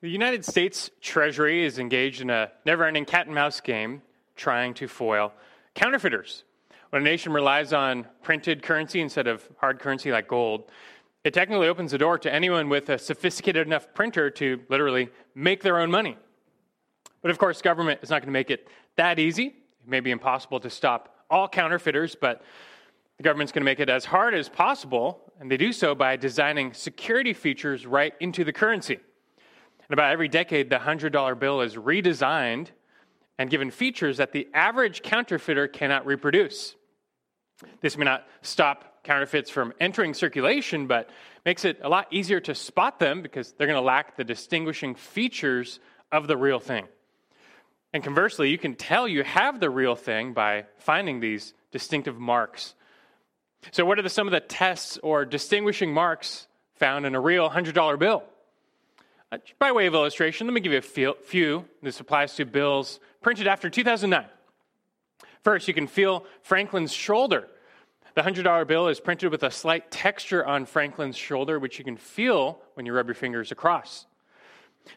The United States Treasury is engaged in a never ending cat and mouse game trying to foil counterfeiters. When a nation relies on printed currency instead of hard currency like gold, it technically opens the door to anyone with a sophisticated enough printer to literally make their own money. But of course, government is not going to make it that easy. It may be impossible to stop all counterfeiters, but the government's going to make it as hard as possible, and they do so by designing security features right into the currency. And about every decade, the $100 bill is redesigned and given features that the average counterfeiter cannot reproduce. This may not stop counterfeits from entering circulation, but makes it a lot easier to spot them because they're going to lack the distinguishing features of the real thing. And conversely, you can tell you have the real thing by finding these distinctive marks. So, what are the, some of the tests or distinguishing marks found in a real $100 bill? Uh, by way of illustration, let me give you a few. This applies to bills printed after 2009. First, you can feel Franklin's shoulder. The $100 bill is printed with a slight texture on Franklin's shoulder, which you can feel when you rub your fingers across.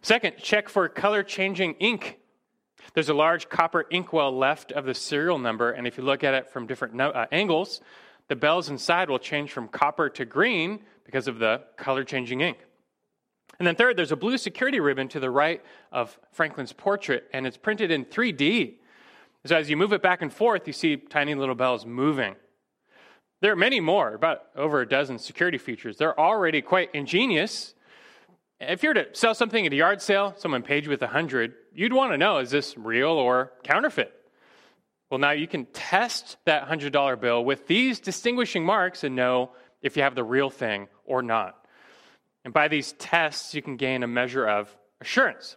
Second, check for color changing ink. There's a large copper inkwell left of the serial number, and if you look at it from different no- uh, angles, the bells inside will change from copper to green because of the color changing ink. And then, third, there's a blue security ribbon to the right of Franklin's portrait, and it's printed in 3D. So, as you move it back and forth, you see tiny little bells moving. There are many more, about over a dozen security features. They're already quite ingenious. If you were to sell something at a yard sale, someone paid you with a hundred, you'd want to know is this real or counterfeit? Well, now you can test that $100 bill with these distinguishing marks and know if you have the real thing or not. And by these tests, you can gain a measure of assurance.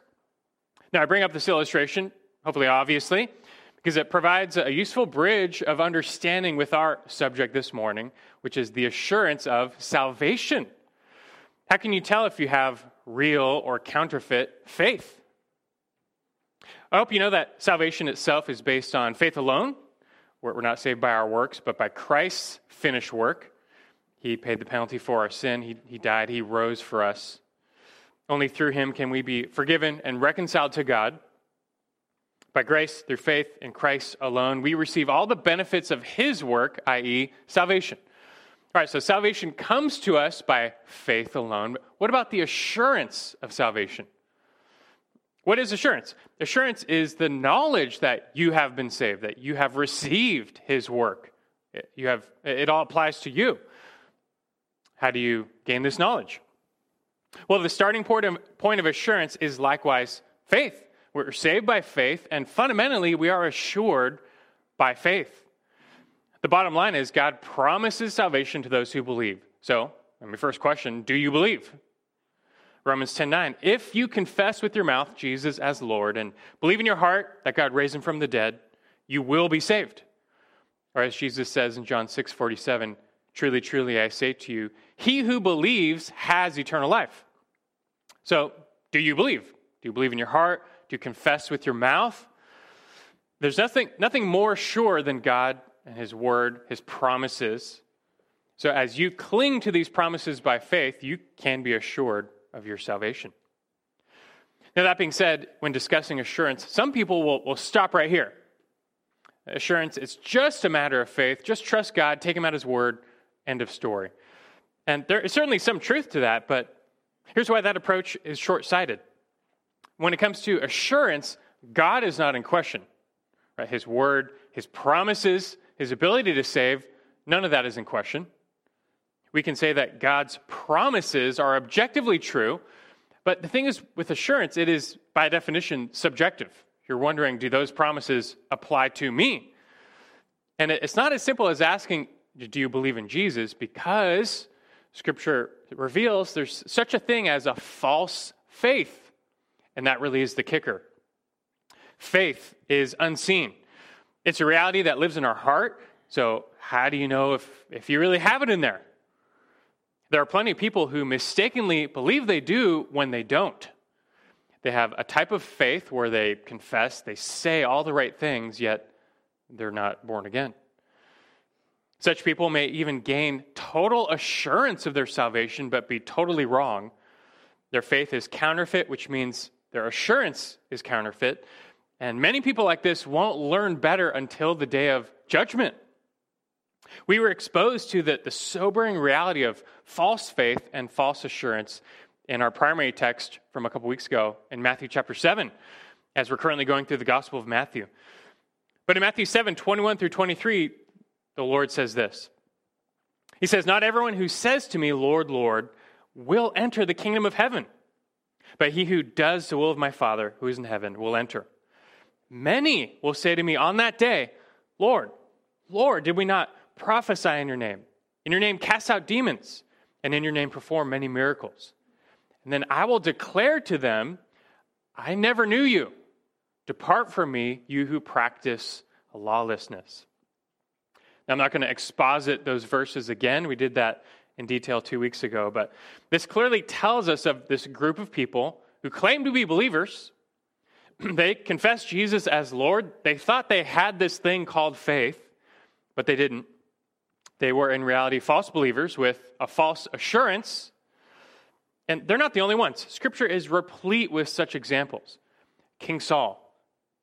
Now, I bring up this illustration, hopefully obviously, because it provides a useful bridge of understanding with our subject this morning, which is the assurance of salvation. How can you tell if you have real or counterfeit faith? I hope you know that salvation itself is based on faith alone. We're not saved by our works, but by Christ's finished work. He paid the penalty for our sin. He, he died. He rose for us. Only through him can we be forgiven and reconciled to God. By grace, through faith in Christ alone, we receive all the benefits of his work, i.e., salvation. All right, so salvation comes to us by faith alone. What about the assurance of salvation? What is assurance? Assurance is the knowledge that you have been saved, that you have received his work. You have, it all applies to you. How do you gain this knowledge? Well, the starting point of, point of assurance is likewise faith. We're saved by faith, and fundamentally, we are assured by faith. The bottom line is God promises salvation to those who believe. So, my first question do you believe? Romans 10 9. If you confess with your mouth Jesus as Lord and believe in your heart that God raised him from the dead, you will be saved. Or as Jesus says in John 6 47, Truly, truly, I say to you, he who believes has eternal life. So, do you believe? Do you believe in your heart? Do you confess with your mouth? There's nothing, nothing more sure than God and His Word, His promises. So, as you cling to these promises by faith, you can be assured of your salvation. Now, that being said, when discussing assurance, some people will, will stop right here. Assurance is just a matter of faith. Just trust God, take Him at His word, End of story. And there is certainly some truth to that, but here's why that approach is short sighted. When it comes to assurance, God is not in question. Right? His word, his promises, his ability to save, none of that is in question. We can say that God's promises are objectively true, but the thing is, with assurance, it is by definition subjective. You're wondering, do those promises apply to me? And it's not as simple as asking, do you believe in Jesus? Because Scripture reveals there's such a thing as a false faith. And that really is the kicker. Faith is unseen, it's a reality that lives in our heart. So, how do you know if, if you really have it in there? There are plenty of people who mistakenly believe they do when they don't. They have a type of faith where they confess, they say all the right things, yet they're not born again. Such people may even gain total assurance of their salvation, but be totally wrong. Their faith is counterfeit, which means their assurance is counterfeit. And many people like this won't learn better until the day of judgment. We were exposed to the, the sobering reality of false faith and false assurance in our primary text from a couple weeks ago in Matthew chapter 7, as we're currently going through the Gospel of Matthew. But in Matthew 7, 21 through 23, the Lord says this He says, Not everyone who says to me, Lord, Lord, will enter the kingdom of heaven, but he who does the will of my Father who is in heaven will enter. Many will say to me on that day, Lord, Lord, did we not prophesy in your name? In your name, cast out demons, and in your name, perform many miracles. And then I will declare to them, I never knew you. Depart from me, you who practice lawlessness. Now, I'm not going to exposit those verses again. We did that in detail two weeks ago, but this clearly tells us of this group of people who claim to be believers. they confess Jesus as Lord. They thought they had this thing called faith, but they didn't. They were in reality false believers with a false assurance. And they're not the only ones. Scripture is replete with such examples King Saul,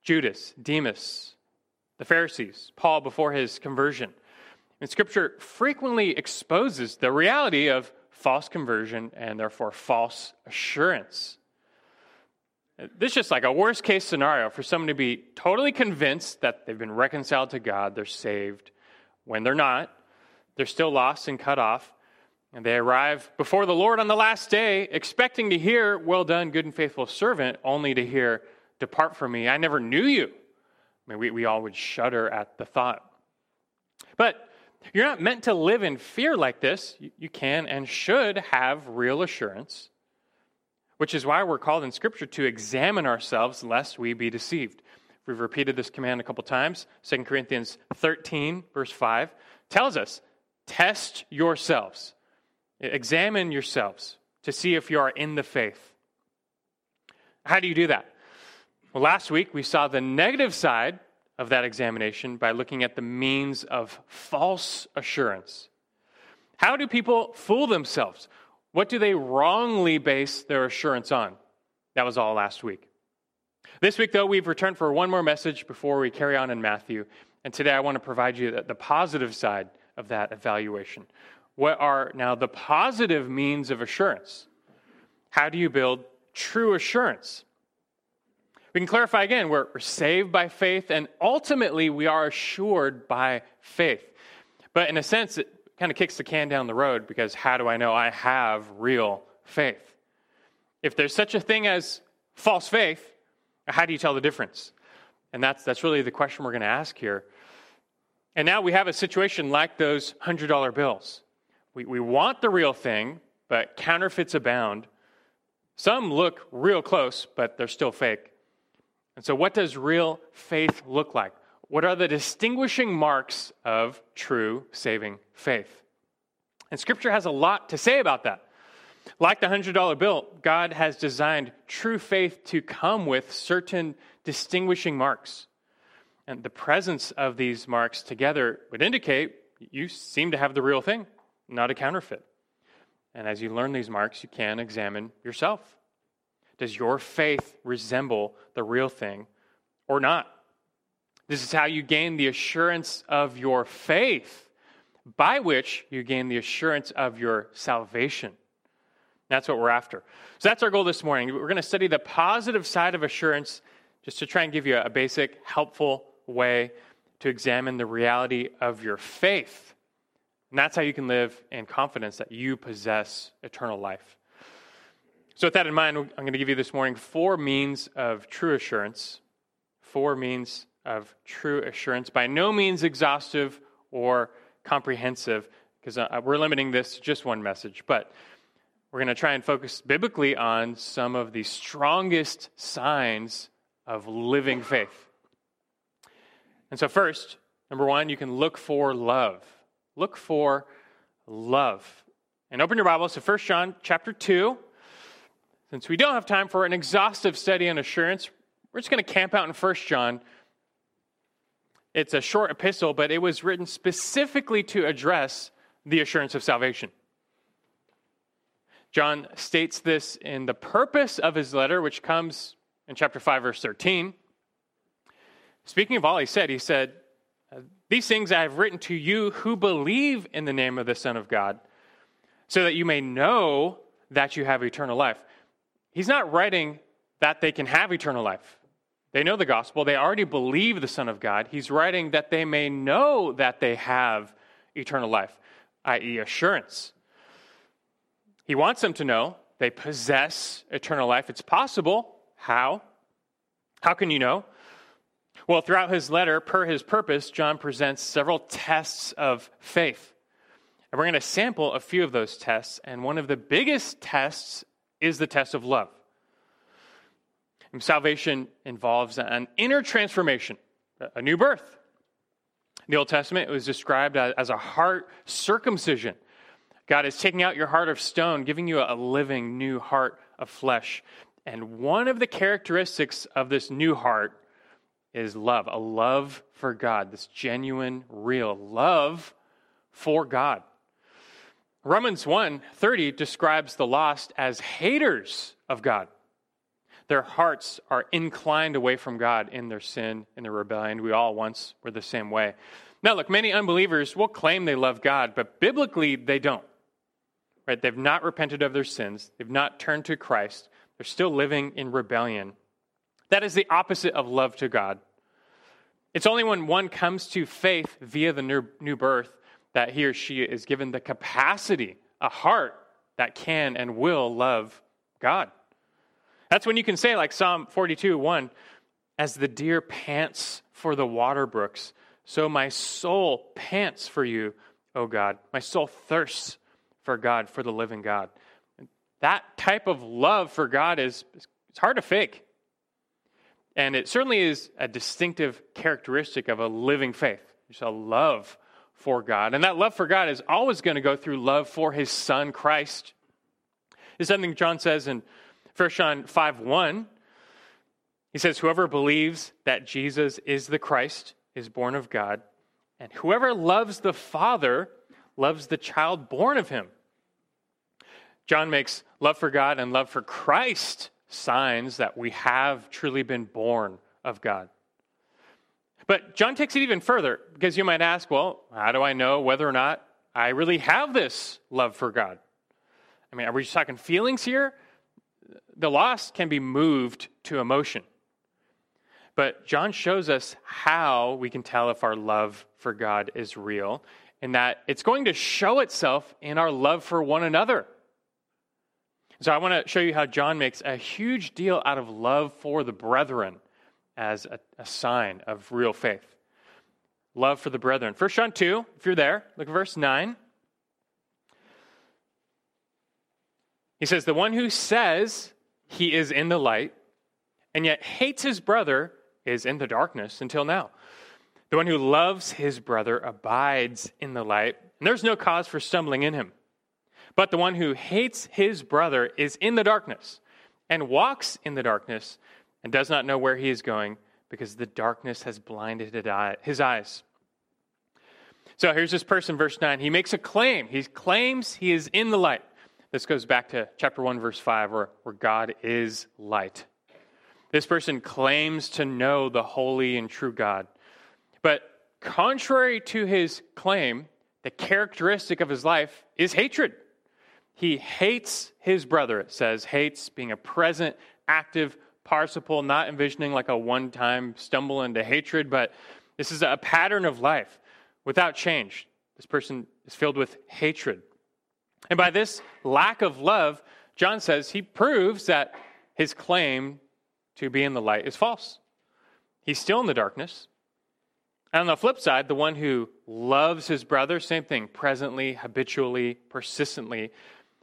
Judas, Demas, the Pharisees, Paul before his conversion. And Scripture frequently exposes the reality of false conversion and therefore false assurance. This is just like a worst case scenario for someone to be totally convinced that they've been reconciled to God, they're saved, when they're not. They're still lost and cut off. And they arrive before the Lord on the last day, expecting to hear, Well done, good and faithful servant, only to hear, Depart from me, I never knew you. I mean, we, we all would shudder at the thought. But you're not meant to live in fear like this. You, you can and should have real assurance, which is why we're called in Scripture to examine ourselves lest we be deceived. We've repeated this command a couple times. 2 Corinthians 13, verse 5, tells us test yourselves, examine yourselves to see if you are in the faith. How do you do that? Well, last week we saw the negative side of that examination by looking at the means of false assurance. How do people fool themselves? What do they wrongly base their assurance on? That was all last week. This week, though, we've returned for one more message before we carry on in Matthew. And today I want to provide you the positive side of that evaluation. What are now the positive means of assurance? How do you build true assurance? We can clarify again we're, we're saved by faith, and ultimately we are assured by faith. But in a sense, it kind of kicks the can down the road because how do I know I have real faith? If there's such a thing as false faith, how do you tell the difference? And that's, that's really the question we're going to ask here. And now we have a situation like those $100 bills. We, we want the real thing, but counterfeits abound. Some look real close, but they're still fake. And so, what does real faith look like? What are the distinguishing marks of true saving faith? And Scripture has a lot to say about that. Like the $100 bill, God has designed true faith to come with certain distinguishing marks. And the presence of these marks together would indicate you seem to have the real thing, not a counterfeit. And as you learn these marks, you can examine yourself. Does your faith resemble the real thing or not? This is how you gain the assurance of your faith, by which you gain the assurance of your salvation. That's what we're after. So that's our goal this morning. We're going to study the positive side of assurance just to try and give you a basic, helpful way to examine the reality of your faith. And that's how you can live in confidence that you possess eternal life. So, with that in mind, I'm going to give you this morning four means of true assurance. Four means of true assurance. By no means exhaustive or comprehensive, because uh, we're limiting this to just one message. But we're going to try and focus biblically on some of the strongest signs of living faith. And so, first, number one, you can look for love. Look for love. And open your Bibles to 1 John chapter 2. Since we don't have time for an exhaustive study on assurance, we're just going to camp out in 1 John. It's a short epistle, but it was written specifically to address the assurance of salvation. John states this in the purpose of his letter, which comes in chapter 5, verse 13. Speaking of all he said, he said, These things I have written to you who believe in the name of the Son of God, so that you may know that you have eternal life. He's not writing that they can have eternal life. They know the gospel, they already believe the Son of God. He's writing that they may know that they have eternal life, i.e., assurance. He wants them to know they possess eternal life. It's possible. How? How can you know? Well, throughout his letter, per his purpose, John presents several tests of faith. And we're going to sample a few of those tests. And one of the biggest tests is the test of love. And salvation involves an inner transformation, a new birth. In the Old Testament, it was described as a heart circumcision God is taking out your heart of stone, giving you a living new heart of flesh. And one of the characteristics of this new heart is love, a love for God, this genuine, real love for God. Romans 1:30 describes the lost as haters of God. Their hearts are inclined away from God in their sin, in their rebellion. We all once were the same way. Now, look, many unbelievers will claim they love God, but biblically they don't. Right? They've not repented of their sins, they've not turned to Christ, they're still living in rebellion. That is the opposite of love to God. It's only when one comes to faith via the new, new birth that he or she is given the capacity, a heart that can and will love God. That's when you can say, like Psalm 42 1, as the deer pants for the water brooks, so my soul pants for you, O God. My soul thirsts for God, for the living God. That type of love for God is it's hard to fake. And it certainly is a distinctive characteristic of a living faith. It's a love for God. And that love for God is always going to go through love for his son Christ. Is something John says in 1 John 5 1. He says, Whoever believes that Jesus is the Christ is born of God, and whoever loves the Father loves the child born of him. John makes love for God and love for Christ signs that we have truly been born of God. But John takes it even further because you might ask, well, how do I know whether or not I really have this love for God? I mean, are we just talking feelings here? The lost can be moved to emotion. But John shows us how we can tell if our love for God is real in that it's going to show itself in our love for one another. So I want to show you how John makes a huge deal out of love for the brethren as a, a sign of real faith. Love for the brethren. 1 John 2, if you're there, look at verse 9. He says, The one who says he is in the light and yet hates his brother is in the darkness until now. The one who loves his brother abides in the light, and there's no cause for stumbling in him. But the one who hates his brother is in the darkness and walks in the darkness and does not know where he is going because the darkness has blinded his eyes. So here's this person, verse 9. He makes a claim. He claims he is in the light. This goes back to chapter 1, verse 5, where, where God is light. This person claims to know the holy and true God. But contrary to his claim, the characteristic of his life is hatred. He hates his brother, it says, hates being a present, active participle, not envisioning like a one time stumble into hatred, but this is a pattern of life without change. This person is filled with hatred. And by this lack of love, John says he proves that his claim to be in the light is false. He's still in the darkness. And on the flip side, the one who loves his brother, same thing, presently, habitually, persistently,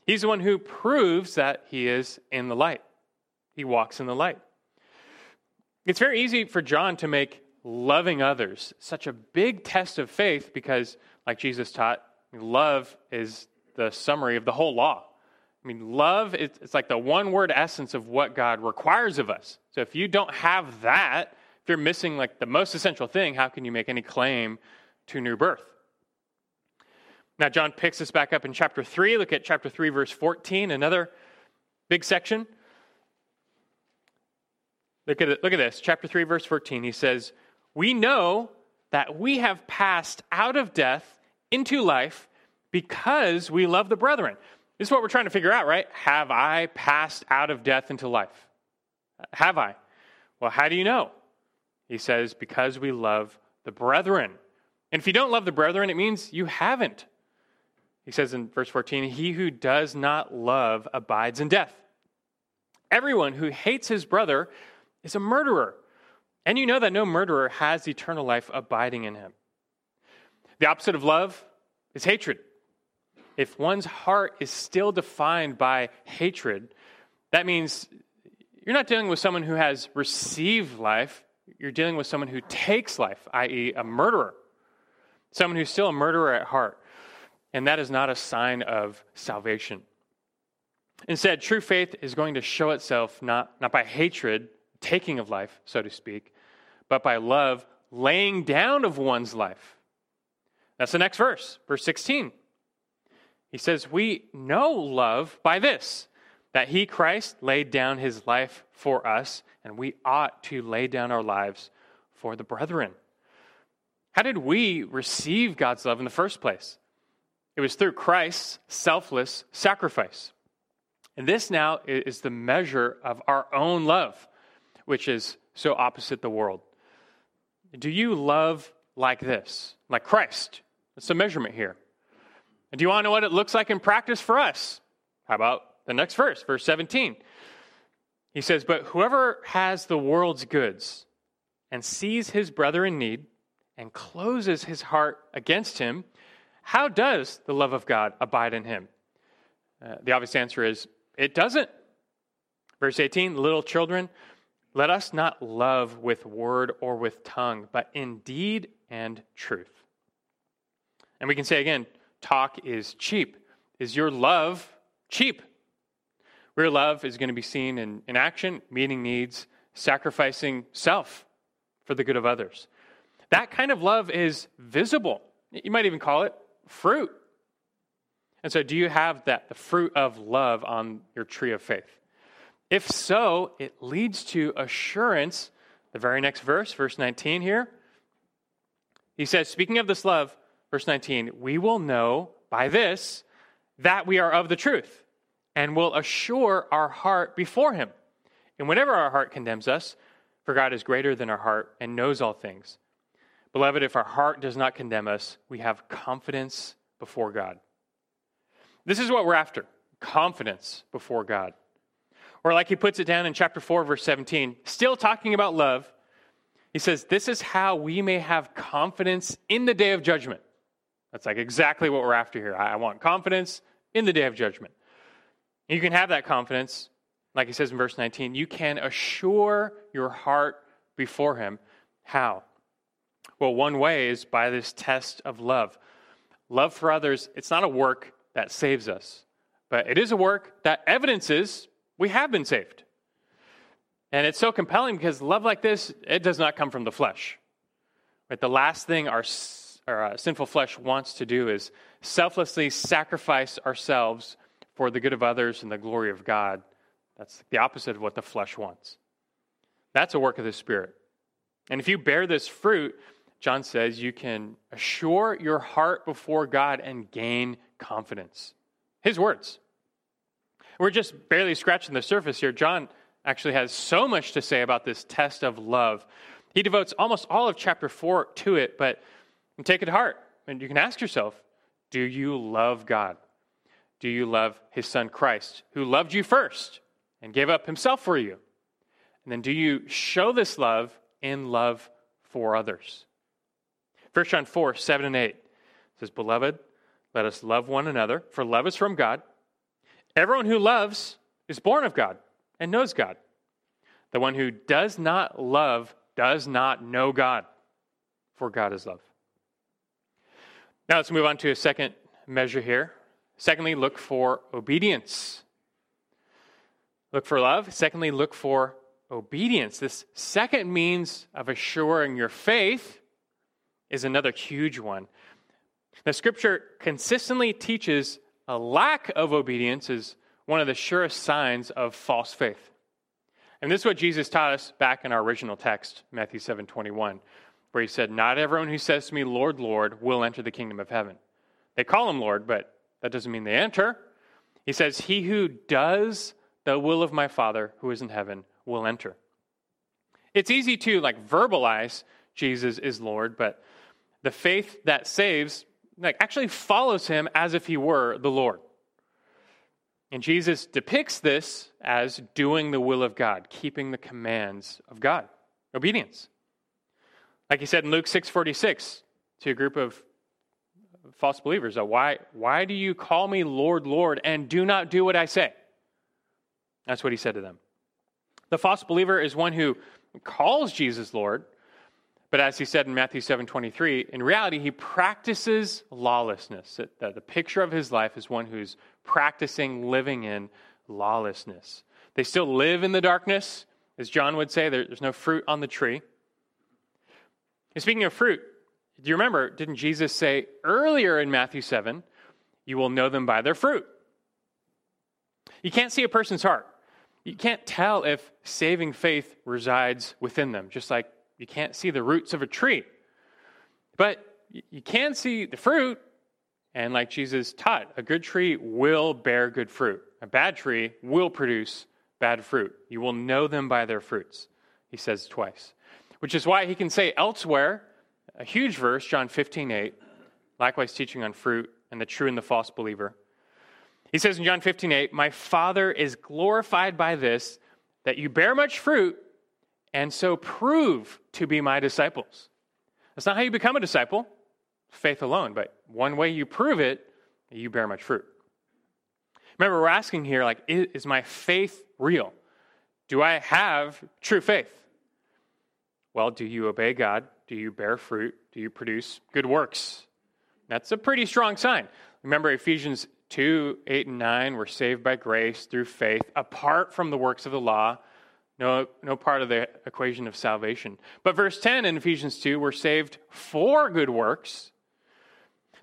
he's the one who proves that he is in the light. He walks in the light. It's very easy for John to make loving others such a big test of faith because, like Jesus taught, love is the summary of the whole law. I mean, love, it's like the one word essence of what God requires of us. So if you don't have that, if you're missing like the most essential thing, how can you make any claim to new birth? Now, John picks us back up in chapter 3. Look at chapter 3, verse 14, another big section. Look at, it, look at this. Chapter 3, verse 14. He says, We know that we have passed out of death into life because we love the brethren. This is what we're trying to figure out, right? Have I passed out of death into life? Have I? Well, how do you know? He says, Because we love the brethren. And if you don't love the brethren, it means you haven't. He says in verse 14, He who does not love abides in death. Everyone who hates his brother is a murderer. And you know that no murderer has eternal life abiding in him. The opposite of love is hatred. If one's heart is still defined by hatred, that means you're not dealing with someone who has received life, you're dealing with someone who takes life, i.e., a murderer. Someone who's still a murderer at heart. And that is not a sign of salvation. Instead, true faith is going to show itself not, not by hatred, taking of life, so to speak, but by love, laying down of one's life. That's the next verse, verse 16. He says, We know love by this, that he, Christ, laid down his life for us, and we ought to lay down our lives for the brethren. How did we receive God's love in the first place? It was through Christ's selfless sacrifice. And this now is the measure of our own love, which is so opposite the world. Do you love like this, like Christ? That's the measurement here. And do you want to know what it looks like in practice for us? How about the next verse, verse 17? He says, But whoever has the world's goods and sees his brother in need and closes his heart against him, how does the love of God abide in him? Uh, the obvious answer is it doesn't. Verse 18 Little children, let us not love with word or with tongue, but in deed and truth. And we can say again, talk is cheap. Is your love cheap? Real love is going to be seen in, in action, meeting needs, sacrificing self for the good of others. That kind of love is visible. You might even call it fruit. And so, do you have that, the fruit of love on your tree of faith? If so, it leads to assurance. The very next verse, verse 19 here, he says, speaking of this love, verse 19, we will know by this that we are of the truth and will assure our heart before him. And whenever our heart condemns us, for God is greater than our heart and knows all things. Beloved, if our heart does not condemn us, we have confidence before God. This is what we're after confidence before God. Or, like he puts it down in chapter 4, verse 17, still talking about love, he says, This is how we may have confidence in the day of judgment. That's like exactly what we're after here. I want confidence in the day of judgment. You can have that confidence, like he says in verse 19, you can assure your heart before him. How? Well, one way is by this test of love. Love for others, it's not a work that saves us, but it is a work that evidences we have been saved. And it's so compelling because love like this, it does not come from the flesh. Right? The last thing our, our uh, sinful flesh wants to do is selflessly sacrifice ourselves for the good of others and the glory of God. That's the opposite of what the flesh wants. That's a work of the Spirit. And if you bear this fruit, John says you can assure your heart before God and gain confidence. His words. We're just barely scratching the surface here. John actually has so much to say about this test of love. He devotes almost all of chapter 4 to it, but take it to heart. And you can ask yourself do you love God? Do you love his son Christ, who loved you first and gave up himself for you? And then do you show this love in love for others? 1 John 4 7 and 8 says, Beloved, let us love one another, for love is from God. Everyone who loves is born of God and knows God. The one who does not love does not know God, for God is love. Now let's move on to a second measure here. Secondly, look for obedience. Look for love. Secondly, look for obedience. This second means of assuring your faith is another huge one. The scripture consistently teaches a lack of obedience is one of the surest signs of false faith. And this is what Jesus taught us back in our original text, Matthew 7 21, where he said, Not everyone who says to me, Lord, Lord, will enter the kingdom of heaven. They call him Lord, but that doesn't mean they enter. He says, He who does the will of my Father who is in heaven will enter. It's easy to like verbalize Jesus is Lord, but the faith that saves like actually follows him as if he were the Lord. And Jesus depicts this as doing the will of God, keeping the commands of God, obedience. Like he said in Luke 6:46 to a group of false believers, uh, why, why do you call me Lord, Lord, and do not do what I say? That's what he said to them. The false believer is one who calls Jesus Lord, but as he said in Matthew 7:23, in reality he practices lawlessness. The, picture of his life is one who's practicing living in lawlessness. They still live in the darkness, as John would say, there, there's no fruit on the tree. And speaking of fruit, do you remember, didn't Jesus say earlier in Matthew 7, you will know them by their fruit? You can't see a person's heart. You can't tell if saving faith resides within them, just like you can't see the roots of a tree. But you can see the fruit, and like Jesus taught, a good tree will bear good fruit. A bad tree will produce bad fruit. You will know them by their fruits, he says twice. Which is why he can say elsewhere, a huge verse, John 15, 8, likewise teaching on fruit and the true and the false believer. He says in John 15, 8, My Father is glorified by this, that you bear much fruit and so prove to be my disciples. That's not how you become a disciple, faith alone, but one way you prove it, you bear much fruit. Remember, we're asking here, like, is my faith real? Do I have true faith? Well, do you obey God? Do you bear fruit? Do you produce good works? That's a pretty strong sign. Remember Ephesians 2 8 and 9, we're saved by grace through faith, apart from the works of the law, no, no part of the equation of salvation. But verse 10 in Ephesians 2, we're saved for good works.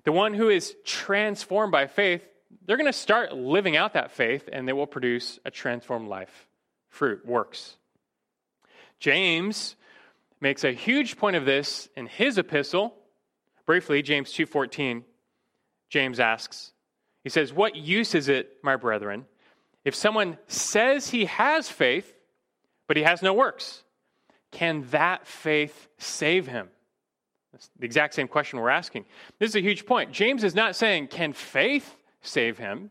The one who is transformed by faith, they're going to start living out that faith and they will produce a transformed life, fruit, works. James makes a huge point of this in his epistle. Briefly, James 2:14, James asks, he says, "What use is it, my brethren, if someone says he has faith but he has no works. Can that faith save him? That's the exact same question we're asking. This is a huge point. James is not saying, Can faith save him?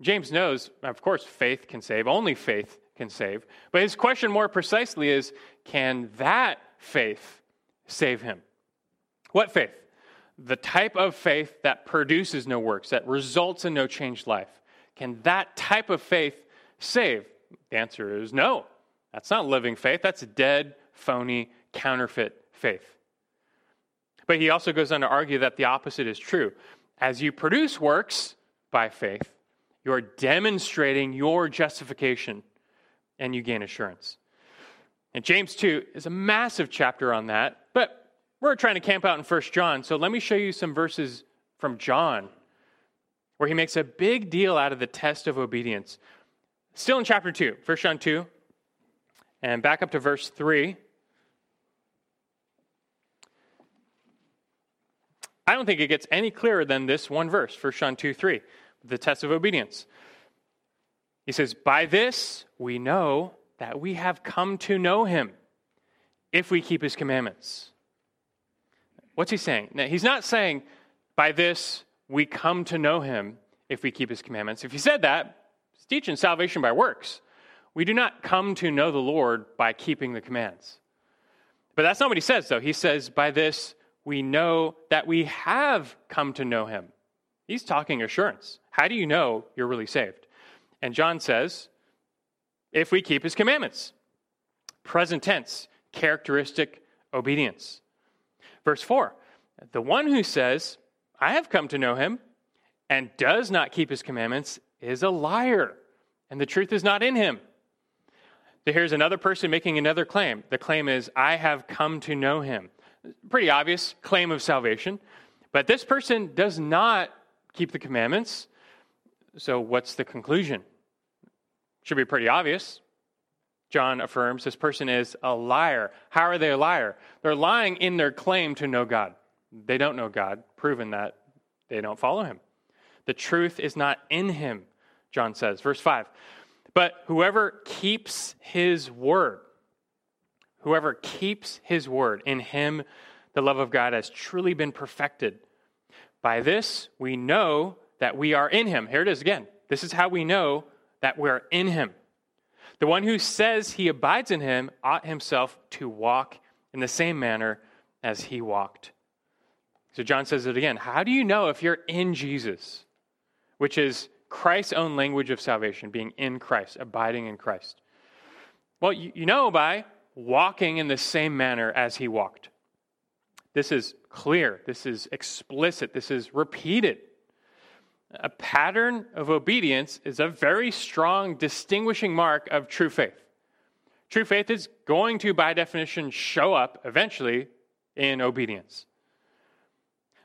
James knows, of course, faith can save. Only faith can save. But his question more precisely is Can that faith save him? What faith? The type of faith that produces no works, that results in no changed life. Can that type of faith save? The answer is no. That's not living faith, that's dead, phony, counterfeit faith. But he also goes on to argue that the opposite is true. As you produce works by faith, you're demonstrating your justification and you gain assurance. And James 2 is a massive chapter on that, but we're trying to camp out in 1 John, so let me show you some verses from John where he makes a big deal out of the test of obedience. Still in chapter 2, 1 John 2, and back up to verse 3. I don't think it gets any clearer than this one verse, 1 John 2 3, the test of obedience. He says, By this we know that we have come to know him if we keep his commandments. What's he saying? Now, he's not saying, By this we come to know him if we keep his commandments. If he said that, he's teaching salvation by works. We do not come to know the Lord by keeping the commands. But that's not what he says, though. He says, By this we know that we have come to know him. He's talking assurance. How do you know you're really saved? And John says, If we keep his commandments. Present tense, characteristic obedience. Verse 4 The one who says, I have come to know him, and does not keep his commandments is a liar, and the truth is not in him. So here's another person making another claim. The claim is, I have come to know him. Pretty obvious claim of salvation. But this person does not keep the commandments. So, what's the conclusion? Should be pretty obvious. John affirms this person is a liar. How are they a liar? They're lying in their claim to know God. They don't know God, proven that they don't follow him. The truth is not in him, John says. Verse 5. But whoever keeps his word, whoever keeps his word, in him the love of God has truly been perfected. By this we know that we are in him. Here it is again. This is how we know that we're in him. The one who says he abides in him ought himself to walk in the same manner as he walked. So John says it again. How do you know if you're in Jesus? Which is Christ's own language of salvation, being in Christ, abiding in Christ. Well, you, you know by walking in the same manner as he walked. This is clear, this is explicit, this is repeated. A pattern of obedience is a very strong distinguishing mark of true faith. True faith is going to, by definition, show up eventually in obedience.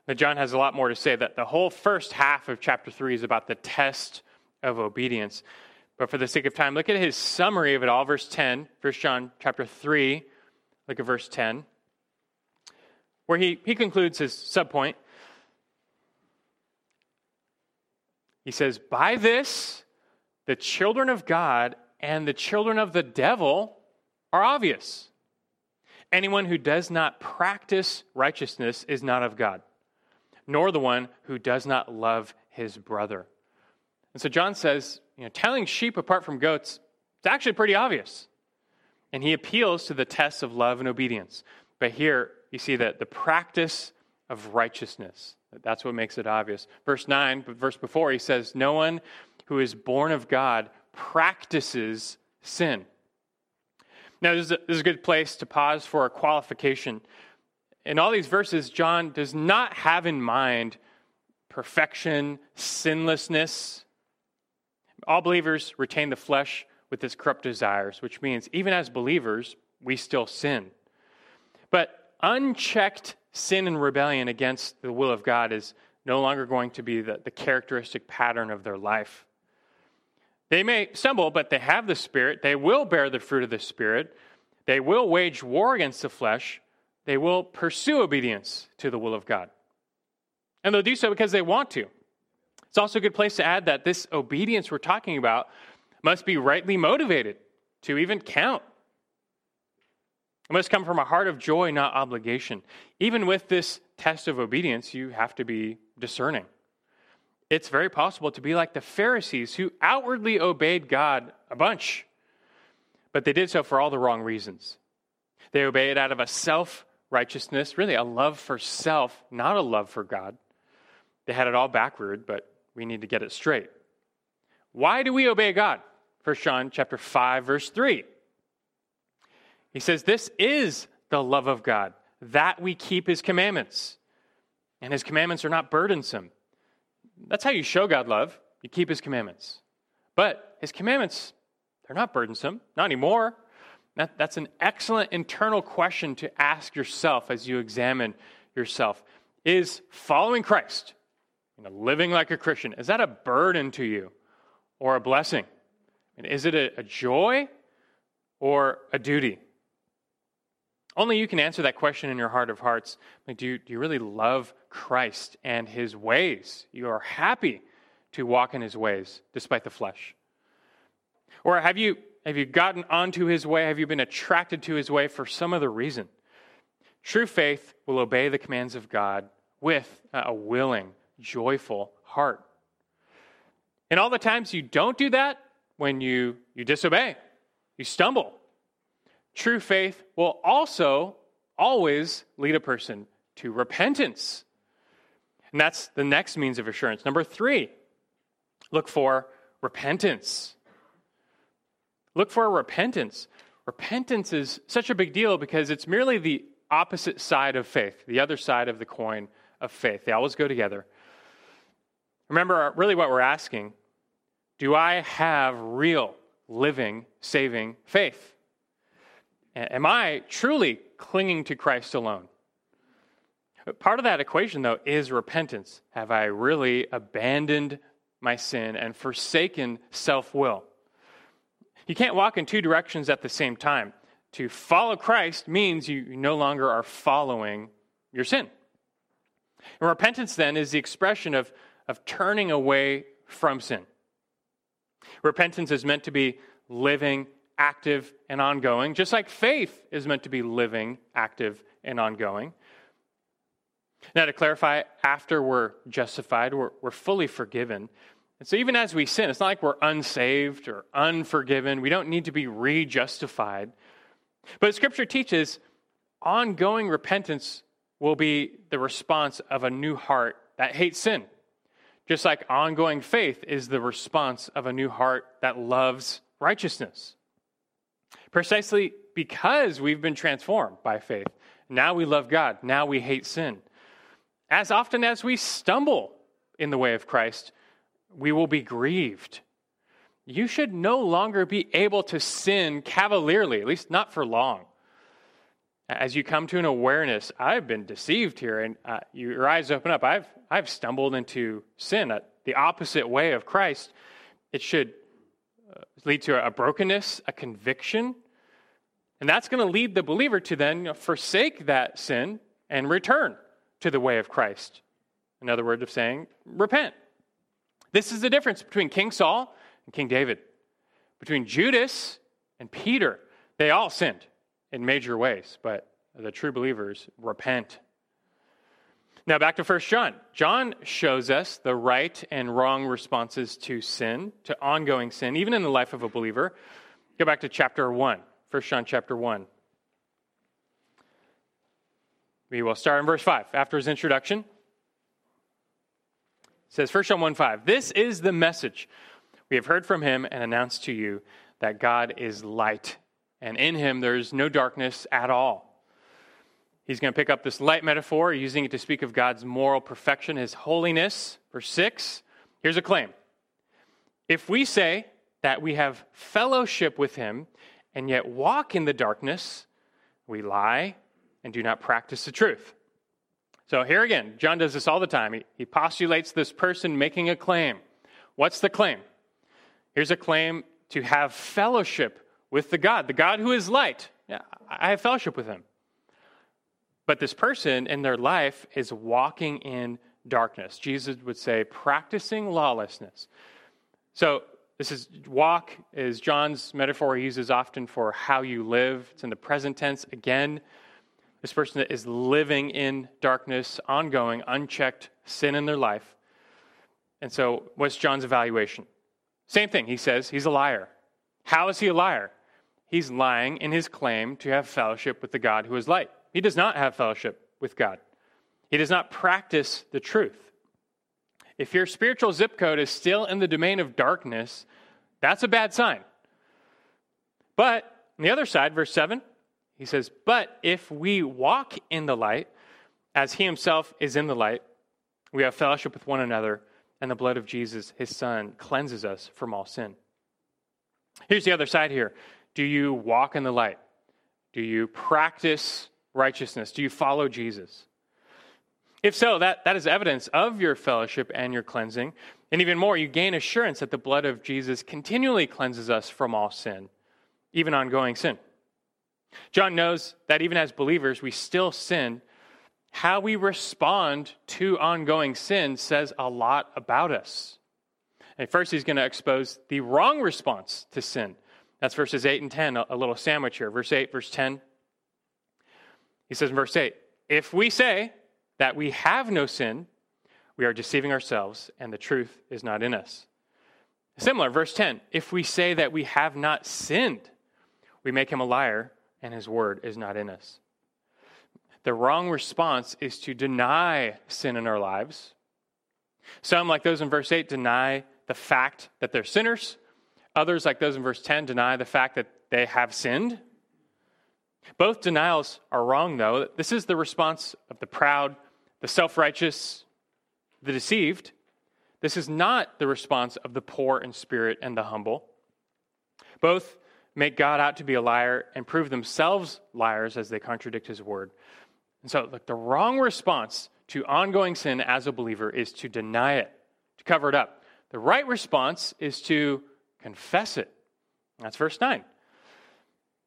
But John has a lot more to say that the whole first half of chapter 3 is about the test of obedience. But for the sake of time, look at his summary of it all, verse 10, 1 John chapter 3, look at verse 10, where he, he concludes his subpoint. He says, By this, the children of God and the children of the devil are obvious. Anyone who does not practice righteousness is not of God nor the one who does not love his brother. And so John says, you know, telling sheep apart from goats, it's actually pretty obvious. And he appeals to the tests of love and obedience. But here you see that the practice of righteousness. That's what makes it obvious. Verse 9, but verse before, he says, No one who is born of God practices sin. Now, this is, a, this is a good place to pause for a qualification in all these verses, John does not have in mind perfection, sinlessness. All believers retain the flesh with its corrupt desires, which means even as believers, we still sin. But unchecked sin and rebellion against the will of God is no longer going to be the, the characteristic pattern of their life. They may stumble, but they have the Spirit. They will bear the fruit of the Spirit. They will wage war against the flesh, they will pursue obedience to the will of God. And they'll do so because they want to. It's also a good place to add that this obedience we're talking about must be rightly motivated to even count. It must come from a heart of joy, not obligation. Even with this test of obedience, you have to be discerning. It's very possible to be like the Pharisees who outwardly obeyed God a bunch, but they did so for all the wrong reasons. They obeyed out of a self righteousness, really a love for self, not a love for God. They had it all backward, but we need to get it straight. Why do we obey God? 1 John chapter 5 verse 3. He says this is the love of God, that we keep his commandments. And his commandments are not burdensome. That's how you show God love. You keep his commandments. But his commandments, they're not burdensome, not anymore. That, that's an excellent internal question to ask yourself as you examine yourself. Is following Christ, you know, living like a Christian, is that a burden to you or a blessing? And is it a, a joy or a duty? Only you can answer that question in your heart of hearts. Like, do, you, do you really love Christ and his ways? You are happy to walk in his ways despite the flesh. Or have you have you gotten onto his way? Have you been attracted to his way for some other reason? True faith will obey the commands of God with uh, a willing, joyful heart. And all the times you don't do that, when you, you disobey, you stumble. True faith will also always lead a person to repentance. And that's the next means of assurance. Number three, look for repentance. Look for repentance. Repentance is such a big deal because it's merely the opposite side of faith, the other side of the coin of faith. They always go together. Remember, uh, really, what we're asking do I have real, living, saving faith? Am I truly clinging to Christ alone? Part of that equation, though, is repentance. Have I really abandoned my sin and forsaken self will? You can't walk in two directions at the same time. To follow Christ means you no longer are following your sin. And repentance, then, is the expression of, of turning away from sin. Repentance is meant to be living, active, and ongoing, just like faith is meant to be living, active, and ongoing. Now, to clarify, after we're justified, we're, we're fully forgiven. And so, even as we sin, it's not like we're unsaved or unforgiven. We don't need to be re justified. But Scripture teaches ongoing repentance will be the response of a new heart that hates sin. Just like ongoing faith is the response of a new heart that loves righteousness. Precisely because we've been transformed by faith. Now we love God. Now we hate sin. As often as we stumble in the way of Christ, we will be grieved. You should no longer be able to sin cavalierly, at least not for long. As you come to an awareness, I've been deceived here, and uh, your eyes open up. I've, I've stumbled into sin, uh, the opposite way of Christ. It should uh, lead to a brokenness, a conviction. And that's going to lead the believer to then you know, forsake that sin and return to the way of Christ. Another word of saying, repent. This is the difference between King Saul and King David, between Judas and Peter. They all sinned in major ways, but the true believers repent. Now, back to 1 John. John shows us the right and wrong responses to sin, to ongoing sin, even in the life of a believer. Go back to chapter 1, 1 John chapter 1. We will start in verse 5. After his introduction, it says 1 John 1 5. This is the message we have heard from him and announced to you that God is light, and in him there is no darkness at all. He's going to pick up this light metaphor, using it to speak of God's moral perfection, his holiness. Verse 6. Here's a claim If we say that we have fellowship with him and yet walk in the darkness, we lie and do not practice the truth. So here again, John does this all the time. He, he postulates this person making a claim. What's the claim? Here's a claim to have fellowship with the God, the God who is light. Yeah, I have fellowship with him. But this person in their life is walking in darkness. Jesus would say, practicing lawlessness. So, this is walk is John's metaphor he uses often for how you live. It's in the present tense. Again, this person that is living in darkness, ongoing, unchecked sin in their life. And so, what's John's evaluation? Same thing. He says he's a liar. How is he a liar? He's lying in his claim to have fellowship with the God who is light. He does not have fellowship with God, he does not practice the truth. If your spiritual zip code is still in the domain of darkness, that's a bad sign. But on the other side, verse 7, he says, But if we walk in the light, as he himself is in the light, we have fellowship with one another, and the blood of Jesus, his son, cleanses us from all sin. Here's the other side here. Do you walk in the light? Do you practice righteousness? Do you follow Jesus? If so, that, that is evidence of your fellowship and your cleansing. And even more, you gain assurance that the blood of Jesus continually cleanses us from all sin, even ongoing sin. John knows that even as believers, we still sin. How we respond to ongoing sin says a lot about us. And first, he's going to expose the wrong response to sin. That's verses 8 and 10, a little sandwich here. Verse 8, verse 10. He says in verse 8, If we say that we have no sin, we are deceiving ourselves, and the truth is not in us. Similar, verse 10, If we say that we have not sinned, we make him a liar and his word is not in us. The wrong response is to deny sin in our lives. Some, like those in verse 8, deny the fact that they're sinners. Others, like those in verse 10, deny the fact that they have sinned. Both denials are wrong, though. This is the response of the proud, the self righteous, the deceived. This is not the response of the poor in spirit and the humble. Both make God out to be a liar and prove themselves liars as they contradict his word. And so, look, the wrong response to ongoing sin as a believer is to deny it, to cover it up. The right response is to confess it. That's verse 9.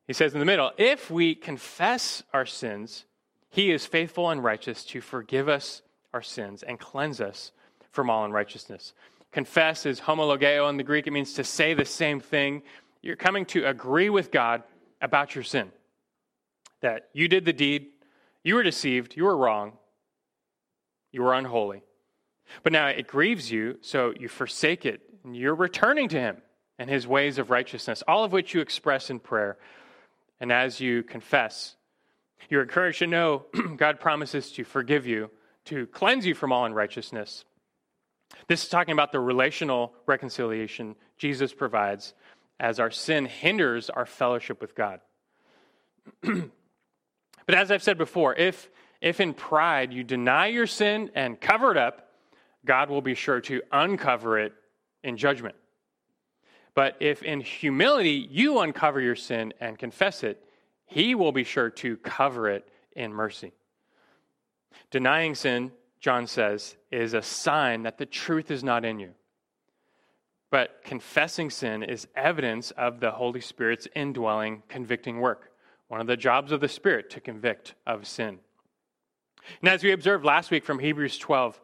He says in the middle, if we confess our sins, he is faithful and righteous to forgive us our sins and cleanse us from all unrighteousness. Confess is homologeo in the Greek. It means to say the same thing. You're coming to agree with God about your sin. That you did the deed, you were deceived, you were wrong, you were unholy. But now it grieves you, so you forsake it, and you're returning to Him and His ways of righteousness, all of which you express in prayer. And as you confess, you're encouraged to know God promises to forgive you, to cleanse you from all unrighteousness. This is talking about the relational reconciliation Jesus provides as our sin hinders our fellowship with God. but as I've said before, if, if in pride you deny your sin and cover it up, God will be sure to uncover it in judgment. But if in humility you uncover your sin and confess it, he will be sure to cover it in mercy. Denying sin, John says, is a sign that the truth is not in you. But confessing sin is evidence of the Holy Spirit's indwelling, convicting work. One of the jobs of the Spirit to convict of sin. And as we observed last week from Hebrews 12,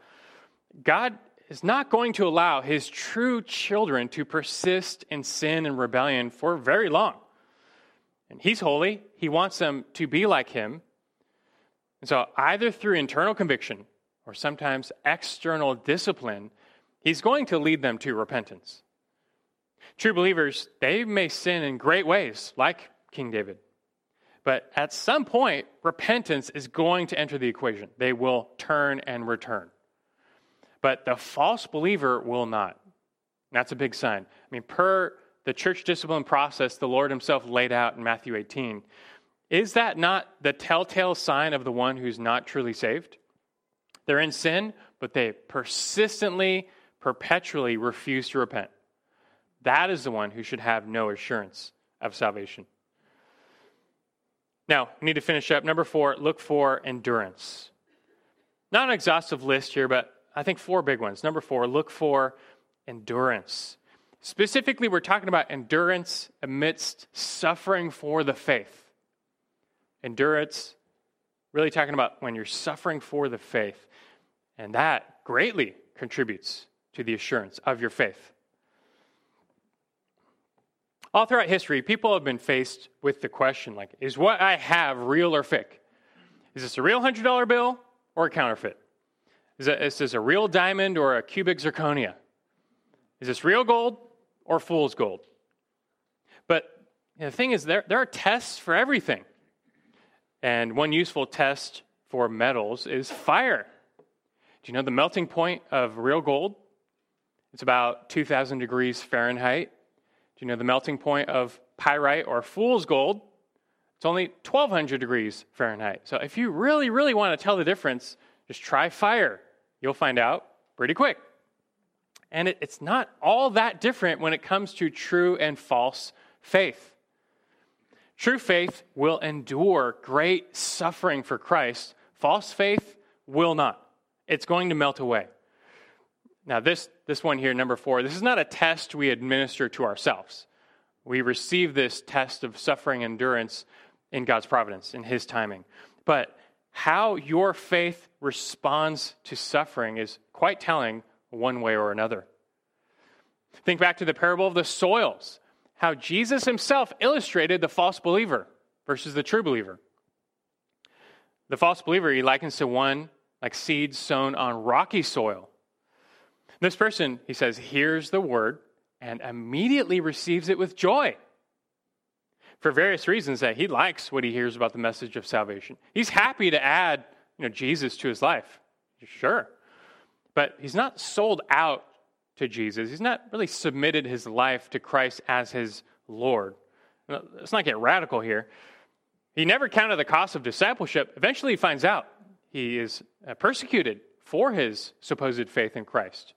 God is not going to allow his true children to persist in sin and rebellion for very long. And he's holy, he wants them to be like him. And so, either through internal conviction or sometimes external discipline, he's going to lead them to repentance. True believers, they may sin in great ways, like King David. But at some point, repentance is going to enter the equation. They will turn and return. But the false believer will not. That's a big sign. I mean, per the church discipline process the Lord Himself laid out in Matthew 18, is that not the telltale sign of the one who's not truly saved? They're in sin, but they persistently, perpetually refuse to repent. That is the one who should have no assurance of salvation. Now, we need to finish up. Number four, look for endurance. Not an exhaustive list here, but I think four big ones. Number four, look for endurance. Specifically, we're talking about endurance amidst suffering for the faith. Endurance, really talking about when you're suffering for the faith. And that greatly contributes to the assurance of your faith. All throughout history, people have been faced with the question like, is what I have real or fake? Is this a real $100 bill or a counterfeit? Is, this a real diamond or a cubic zirconia? Is this real gold or fool's gold? But the thing is, there, there are tests for everything. And one useful test for metals is fire. Do you know the melting point of real gold? It's about 2,000 degrees Fahrenheit. Do you know the melting point of pyrite or fool's gold? It's only 1,200 degrees Fahrenheit. So if you really, really want to tell the difference, just try fire. You'll find out pretty quick. And it, it's not all that different when it comes to true and false faith. True faith will endure great suffering for Christ. False faith will not. It's going to melt away. Now, this, this one here, number four, this is not a test we administer to ourselves. We receive this test of suffering endurance in God's providence, in His timing. But how your faith responds to suffering is quite telling one way or another. Think back to the parable of the soils, how Jesus himself illustrated the false believer versus the true believer. The false believer he likens to one like seeds sown on rocky soil. This person, he says, hears the word and immediately receives it with joy for various reasons that he likes what he hears about the message of salvation. He's happy to add you know, Jesus to his life, sure. But he's not sold out to Jesus. He's not really submitted his life to Christ as his Lord. Let's not get radical here. He never counted the cost of discipleship. Eventually, he finds out he is persecuted for his supposed faith in Christ.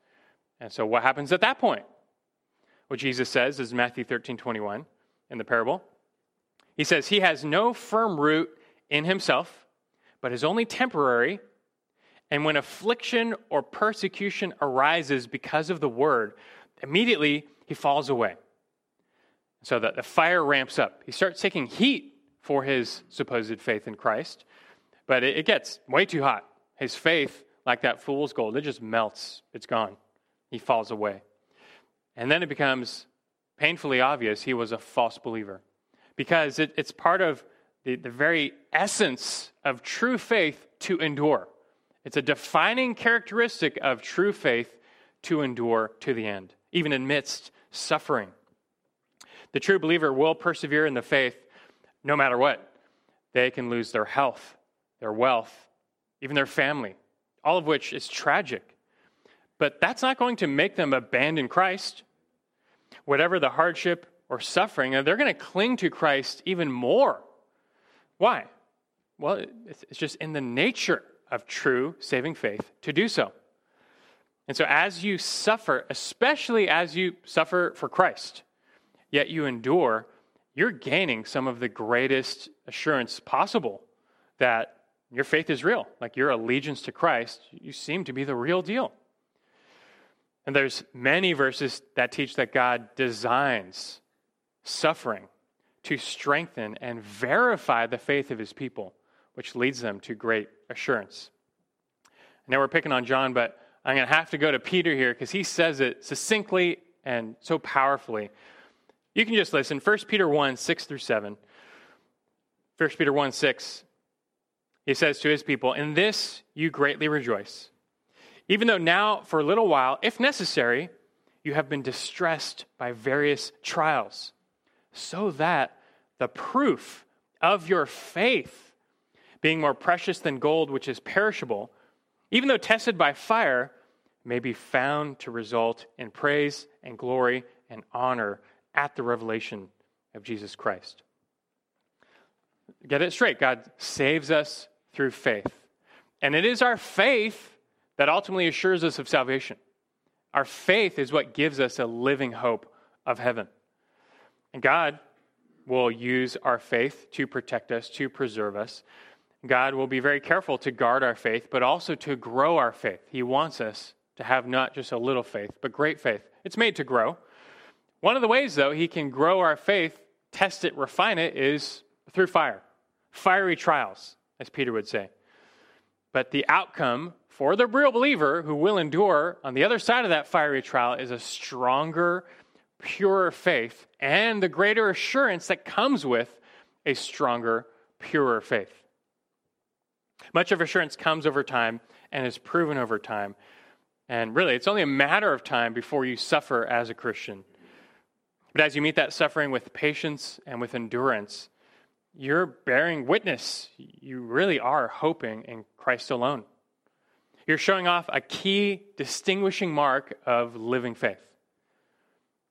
And so, what happens at that point? What Jesus says is Matthew 13 21 in the parable. He says, He has no firm root in himself, but is only temporary. And when affliction or persecution arises because of the word, immediately he falls away. So that the fire ramps up. He starts taking heat for his supposed faith in Christ, but it, it gets way too hot. His faith, like that fool's gold, it just melts. It's gone. He falls away. And then it becomes painfully obvious he was a false believer because it, it's part of the, the very essence of true faith to endure. It's a defining characteristic of true faith to endure to the end, even amidst suffering. The true believer will persevere in the faith no matter what. They can lose their health, their wealth, even their family, all of which is tragic. But that's not going to make them abandon Christ. Whatever the hardship or suffering, they're going to cling to Christ even more. Why? Well, it's just in the nature of true saving faith to do so. And so, as you suffer, especially as you suffer for Christ, yet you endure, you're gaining some of the greatest assurance possible that your faith is real. Like your allegiance to Christ, you seem to be the real deal. And there's many verses that teach that God designs suffering to strengthen and verify the faith of his people, which leads them to great assurance. Now we're picking on John, but I'm going to have to go to Peter here because he says it succinctly and so powerfully. You can just listen. 1 Peter 1 6 through 7. 1 Peter 1 6. He says to his people, In this you greatly rejoice, even though now, for a little while, if necessary, you have been distressed by various trials, so that the proof of your faith, being more precious than gold, which is perishable, even though tested by fire, may be found to result in praise and glory and honor at the revelation of Jesus Christ. Get it straight. God saves us through faith. And it is our faith that ultimately assures us of salvation. Our faith is what gives us a living hope of heaven. And God will use our faith to protect us, to preserve us. God will be very careful to guard our faith, but also to grow our faith. He wants us to have not just a little faith, but great faith. It's made to grow. One of the ways, though, He can grow our faith, test it, refine it, is through fire, fiery trials, as Peter would say. But the outcome for the real believer who will endure on the other side of that fiery trial is a stronger, purer faith and the greater assurance that comes with a stronger, purer faith. Much of assurance comes over time and is proven over time. And really, it's only a matter of time before you suffer as a Christian. But as you meet that suffering with patience and with endurance, you're bearing witness. You really are hoping in Christ alone. You're showing off a key distinguishing mark of living faith.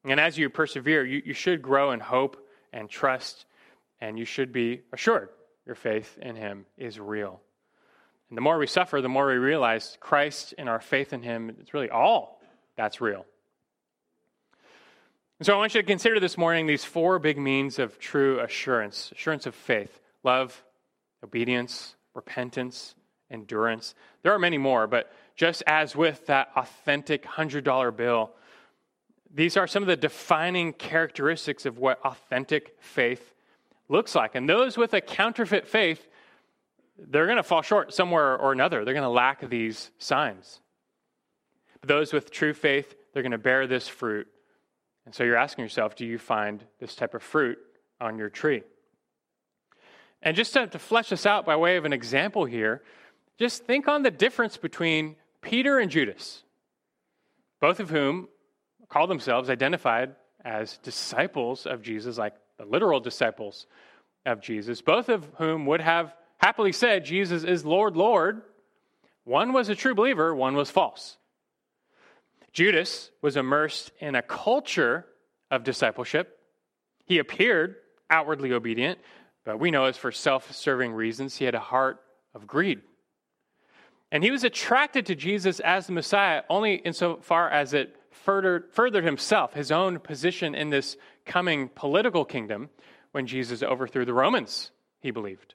And as you persevere, you, you should grow in hope and trust, and you should be assured your faith in Him is real. And the more we suffer, the more we realize Christ and our faith in Him, it's really all that's real. And so I want you to consider this morning these four big means of true assurance assurance of faith love, obedience, repentance, endurance. There are many more, but just as with that authentic $100 bill, these are some of the defining characteristics of what authentic faith looks like. And those with a counterfeit faith, they're going to fall short somewhere or another. They're going to lack these signs. But those with true faith, they're going to bear this fruit. And so you're asking yourself, do you find this type of fruit on your tree? And just to, to flesh this out by way of an example here, just think on the difference between Peter and Judas, both of whom call themselves identified as disciples of Jesus, like the literal disciples of Jesus, both of whom would have happily said, Jesus is Lord, Lord. One was a true believer, one was false. Judas was immersed in a culture of discipleship. He appeared outwardly obedient, but we know it's for self serving reasons. He had a heart of greed. And he was attracted to Jesus as the Messiah only insofar as it furthered, furthered himself, his own position in this coming political kingdom when Jesus overthrew the Romans, he believed.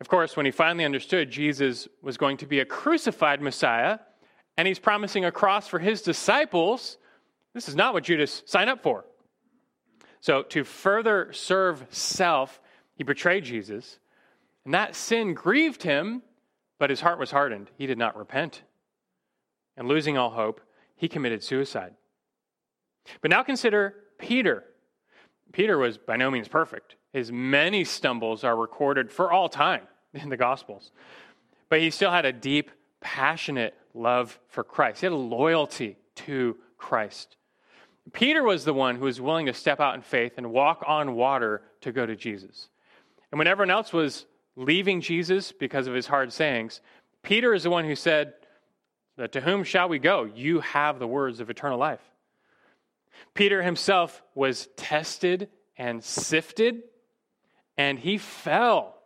Of course, when he finally understood Jesus was going to be a crucified Messiah and he's promising a cross for his disciples, this is not what Judas signed up for. So, to further serve self, he betrayed Jesus, and that sin grieved him, but his heart was hardened. He did not repent. And losing all hope, he committed suicide. But now consider Peter. Peter was by no means perfect. His many stumbles are recorded for all time in the Gospels. But he still had a deep, passionate love for Christ. He had a loyalty to Christ. Peter was the one who was willing to step out in faith and walk on water to go to Jesus. And when everyone else was leaving Jesus because of his hard sayings, Peter is the one who said, To whom shall we go? You have the words of eternal life. Peter himself was tested and sifted, and he fell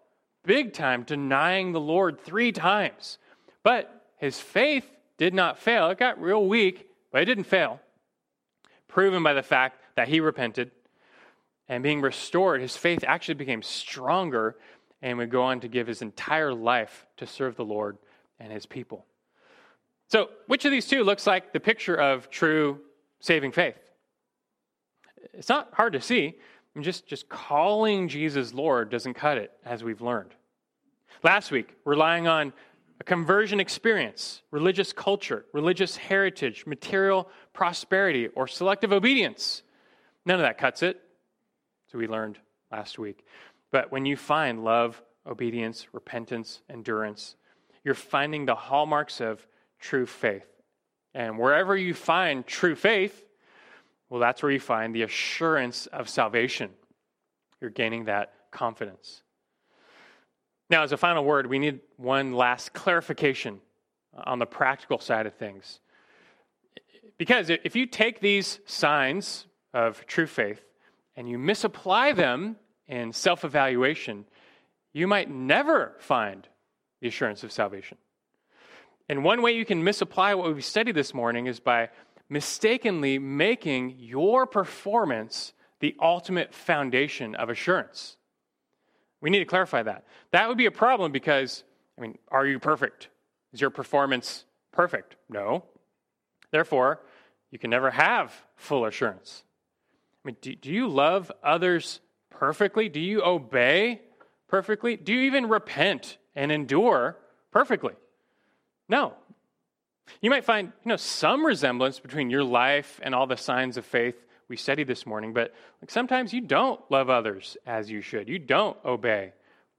big time, denying the Lord three times. But his faith did not fail. It got real weak, but it didn't fail. Proven by the fact that he repented and being restored, his faith actually became stronger and would go on to give his entire life to serve the Lord and his people. So, which of these two looks like the picture of true saving faith? It's not hard to see. I mean, just, just calling Jesus Lord doesn't cut it, as we've learned. Last week, relying on a conversion experience, religious culture, religious heritage, material prosperity, or selective obedience. None of that cuts it. So we learned last week. But when you find love, obedience, repentance, endurance, you're finding the hallmarks of true faith. And wherever you find true faith, well, that's where you find the assurance of salvation. You're gaining that confidence. Now, as a final word, we need one last clarification on the practical side of things. Because if you take these signs of true faith and you misapply them in self evaluation, you might never find the assurance of salvation. And one way you can misapply what we've studied this morning is by mistakenly making your performance the ultimate foundation of assurance. We need to clarify that. That would be a problem because, I mean, are you perfect? Is your performance perfect? No. Therefore, you can never have full assurance. I mean, do, do you love others perfectly? Do you obey perfectly? Do you even repent and endure perfectly? No. You might find, you know, some resemblance between your life and all the signs of faith we studied this morning, but like sometimes you don't love others as you should. You don't obey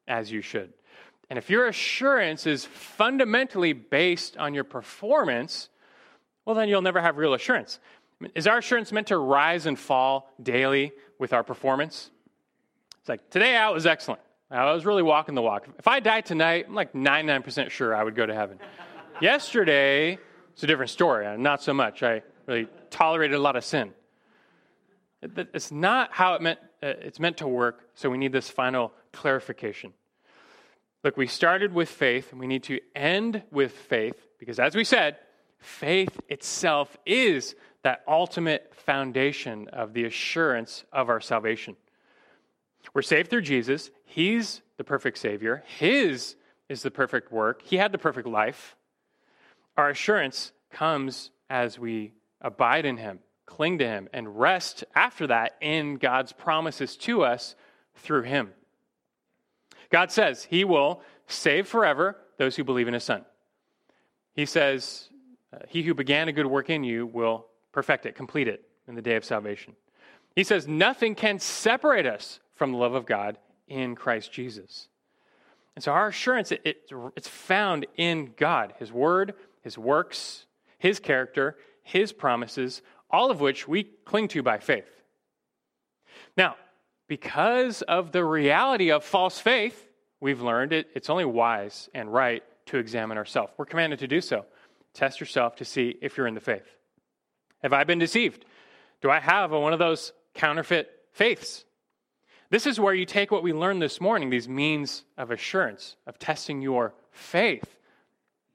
as you should. And if your assurance is fundamentally based on your performance, well, then you'll never have real assurance. Is our assurance meant to rise and fall daily with our performance? It's like, today I was excellent. I was really walking the walk. If I die tonight, I'm like 99% sure I would go to heaven. Yesterday, it's a different story. Not so much. I really tolerated a lot of sin. It's not how it meant, uh, it's meant to work, so we need this final clarification. Look, we started with faith, and we need to end with faith, because as we said, faith itself is that ultimate foundation of the assurance of our salvation. We're saved through Jesus. He's the perfect Savior. His is the perfect work. He had the perfect life. Our assurance comes as we abide in Him cling to Him, and rest after that in God's promises to us through Him. God says He will save forever those who believe in His Son. He says, uh, He who began a good work in you will perfect it, complete it in the day of salvation. He says, Nothing can separate us from the love of God in Christ Jesus. And so our assurance, it, it, it's found in God, His Word, His works, His character, His promises, all of which we cling to by faith. Now, because of the reality of false faith, we've learned it, it's only wise and right to examine ourselves. We're commanded to do so. Test yourself to see if you're in the faith. Have I been deceived? Do I have one of those counterfeit faiths? This is where you take what we learned this morning, these means of assurance, of testing your faith.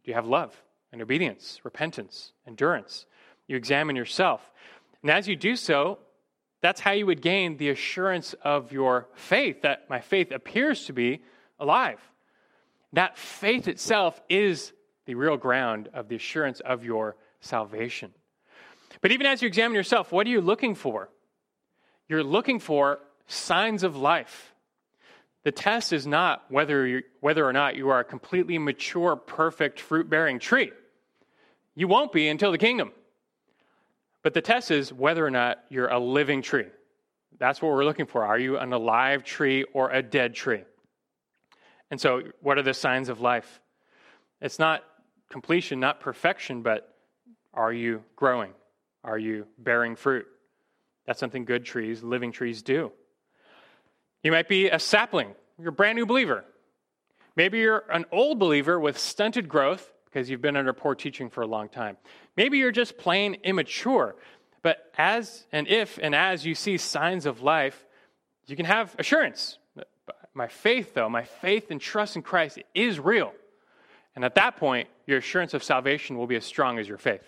Do you have love and obedience, repentance, endurance? You examine yourself. And as you do so, that's how you would gain the assurance of your faith, that my faith appears to be alive. That faith itself is the real ground of the assurance of your salvation. But even as you examine yourself, what are you looking for? You're looking for signs of life. The test is not whether, whether or not you are a completely mature, perfect, fruit bearing tree. You won't be until the kingdom. But the test is whether or not you're a living tree. That's what we're looking for. Are you an alive tree or a dead tree? And so, what are the signs of life? It's not completion, not perfection, but are you growing? Are you bearing fruit? That's something good trees, living trees do. You might be a sapling, you're a brand new believer. Maybe you're an old believer with stunted growth because you've been under poor teaching for a long time. Maybe you're just plain immature. But as and if and as you see signs of life, you can have assurance. My faith, though, my faith and trust in Christ is real. And at that point, your assurance of salvation will be as strong as your faith.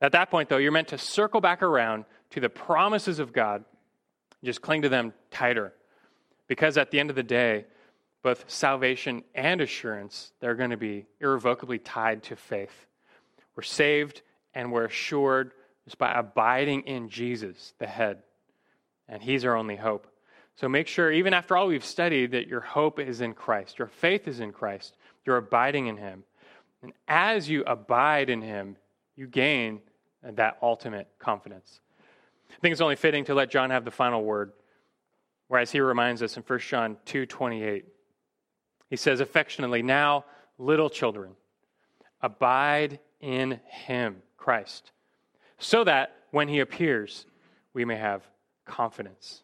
At that point, though, you're meant to circle back around to the promises of God, just cling to them tighter. Because at the end of the day, both salvation and assurance, they're going to be irrevocably tied to faith. We're saved and we're assured just by abiding in Jesus, the head. And he's our only hope. So make sure, even after all we've studied, that your hope is in Christ. Your faith is in Christ. You're abiding in him. And as you abide in him, you gain that ultimate confidence. I think it's only fitting to let John have the final word, whereas he reminds us in 1 John 2:28. He says affectionately, Now, little children, abide in him, Christ, so that when he appears, we may have confidence.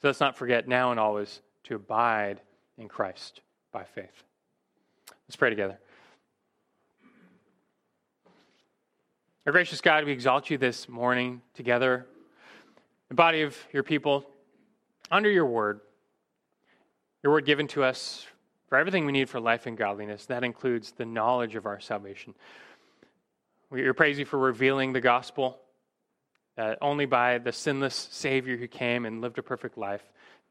So let's not forget now and always to abide in Christ by faith. Let's pray together. Our gracious God, we exalt you this morning together, the body of your people, under your word. Your word given to us for everything we need for life and godliness. That includes the knowledge of our salvation. We praise you for revealing the gospel that only by the sinless Savior who came and lived a perfect life,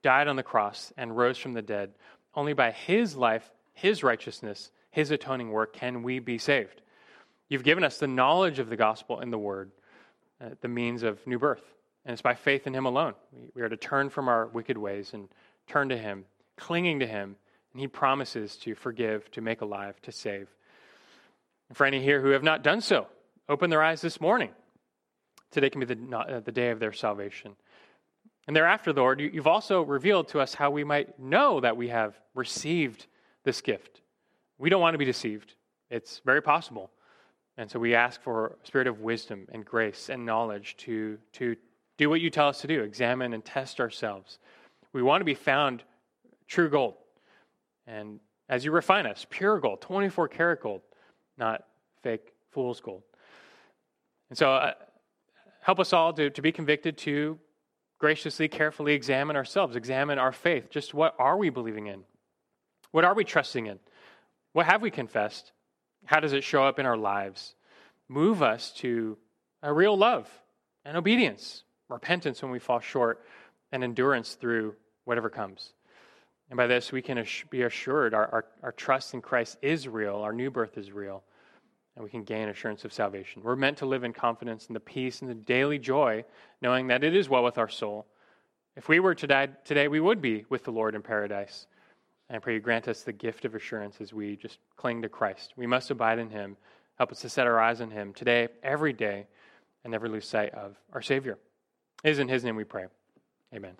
died on the cross, and rose from the dead, only by his life, his righteousness, his atoning work can we be saved. You've given us the knowledge of the gospel in the word, uh, the means of new birth. And it's by faith in him alone. We, are to turn from our wicked ways and turn to him, clinging to him and he promises to forgive, to make alive, to save. And for any here who have not done so, open their eyes this morning. Today can be the, uh, the day of their salvation. And thereafter, Lord, you've also revealed to us how we might know that we have received this gift. We don't want to be deceived, it's very possible. And so we ask for a spirit of wisdom and grace and knowledge to, to do what you tell us to do examine and test ourselves. We want to be found true gold, and as you refine us, pure gold, 24 karat gold, not fake fool's gold. And so, uh, help us all to, to be convicted to graciously, carefully examine ourselves, examine our faith. Just what are we believing in? What are we trusting in? What have we confessed? How does it show up in our lives? Move us to a real love and obedience, repentance when we fall short, and endurance through whatever comes. And by this, we can be assured our, our, our, trust in Christ is real, our new birth is real, and we can gain assurance of salvation. We're meant to live in confidence in the peace and the daily joy, knowing that it is well with our soul. If we were to die today, we would be with the Lord in paradise. And I pray you grant us the gift of assurance as we just cling to Christ. We must abide in Him. Help us to set our eyes on Him today, every day, and never lose sight of our Savior. It is in His name we pray. Amen.